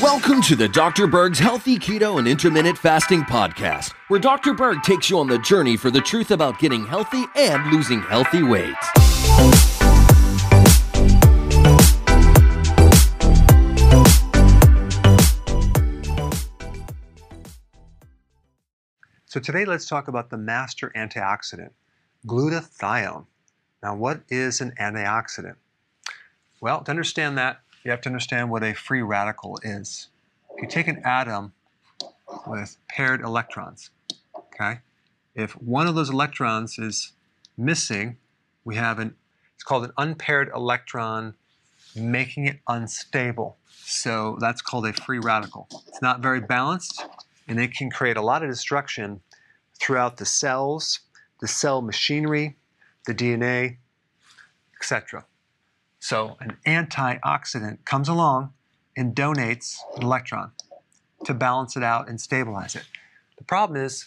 Welcome to the Dr. Berg's Healthy Keto and Intermittent Fasting Podcast, where Dr. Berg takes you on the journey for the truth about getting healthy and losing healthy weight. So today let's talk about the master antioxidant, glutathione. Now what is an antioxidant? Well, to understand that, you have to understand what a free radical is. If you take an atom with paired electrons, okay, if one of those electrons is missing, we have an, it's called an unpaired electron, making it unstable. So that's called a free radical. It's not very balanced, and it can create a lot of destruction throughout the cells, the cell machinery, the DNA, etc. So an antioxidant comes along and donates an electron to balance it out and stabilize it. The problem is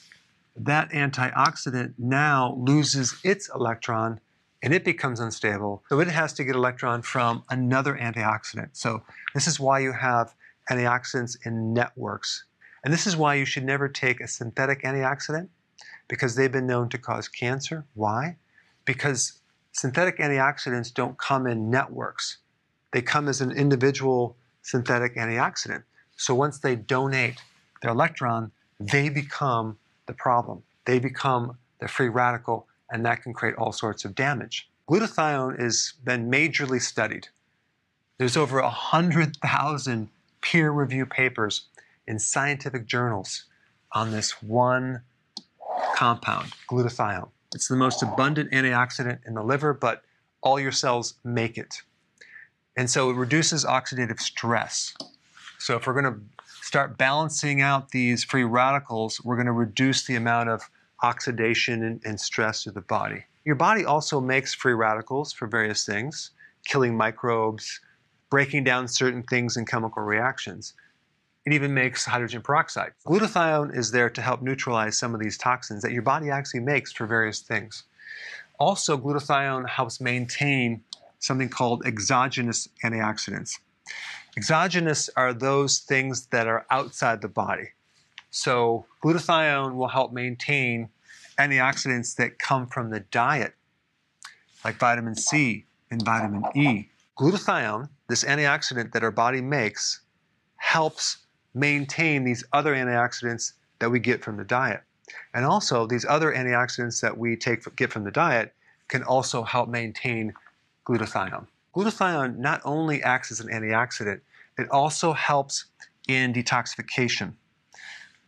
that antioxidant now loses its electron and it becomes unstable. So it has to get electron from another antioxidant. So this is why you have antioxidants in networks. And this is why you should never take a synthetic antioxidant because they've been known to cause cancer. Why? Because synthetic antioxidants don't come in networks. They come as an individual synthetic antioxidant. So once they donate their electron, they become the problem. They become the free radical, and that can create all sorts of damage. Glutathione has been majorly studied. There's over 100,000 peer review papers in scientific journals on this one compound, glutathione. It's the most abundant antioxidant in the liver, but all your cells make it. And so it reduces oxidative stress. So if we're going to start balancing out these free radicals, we're going to reduce the amount of oxidation and, and stress to the body. Your body also makes free radicals for various things, killing microbes, breaking down certain things in chemical reactions. It even makes hydrogen peroxide. Glutathione is there to help neutralize some of these toxins that your body actually makes for various things. Also, glutathione helps maintain something called exogenous antioxidants. Exogenous are those things that are outside the body. So, glutathione will help maintain antioxidants that come from the diet, like vitamin C and vitamin E. Glutathione, this antioxidant that our body makes, helps maintain these other antioxidants that we get from the diet. And also, these other antioxidants that we take get from the diet can also help maintain glutathione. Glutathione not only acts as an antioxidant, it also helps in detoxification.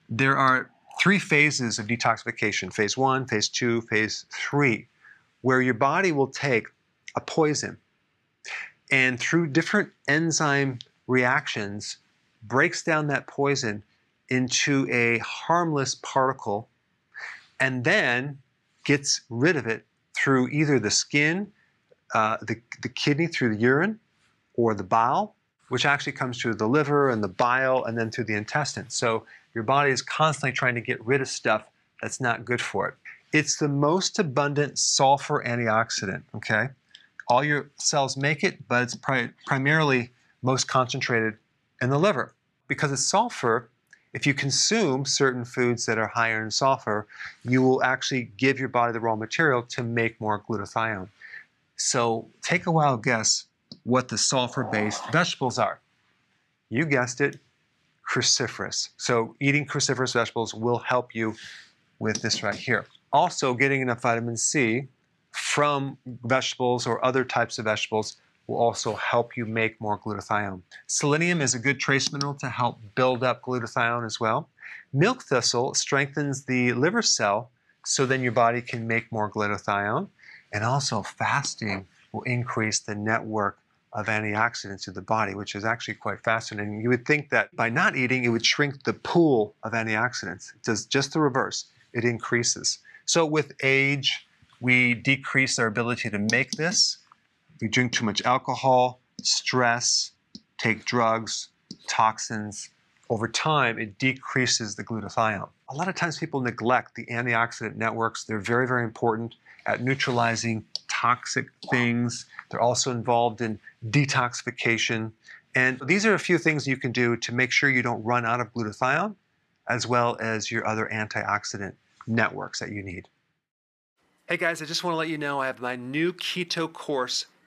There are three phases of detoxification phase one, phase two, phase three, where your body will take a poison and through different enzyme reactions breaks down that poison into a harmless particle and then gets rid of it through either the skin, uh, the, the kidney through the urine, or the bowel, which actually comes through the liver and the bile and then through the intestine. So your body is constantly trying to get rid of stuff that's not good for it. It's the most abundant sulfur antioxidant, okay? All your cells make it, but it's pri primarily most concentrated in the liver. Because it's sulfur, if you consume certain foods that are higher in sulfur, you will actually give your body the raw material to make more glutathione. So take a wild guess what the sulfur-based vegetables are. You guessed it, cruciferous. So eating cruciferous vegetables will help you with this right here. Also, getting enough vitamin C from vegetables or other types of vegetables will also help you make more glutathione. Selenium is a good trace mineral to help build up glutathione as well. Milk thistle strengthens the liver cell so then your body can make more glutathione. And also fasting will increase the network of antioxidants in the body, which is actually quite fascinating. You would think that by not eating, it would shrink the pool of antioxidants. It does just the reverse, it increases. So with age, we decrease our ability to make this, we drink too much alcohol, stress, take drugs, toxins, over time it decreases the glutathione. A lot of times people neglect the antioxidant networks. They're very, very important at neutralizing toxic things. They're also involved in detoxification. And these are a few things you can do to make sure you don't run out of glutathione, as well as your other antioxidant networks that you need. Hey guys, I just want to let you know I have my new keto course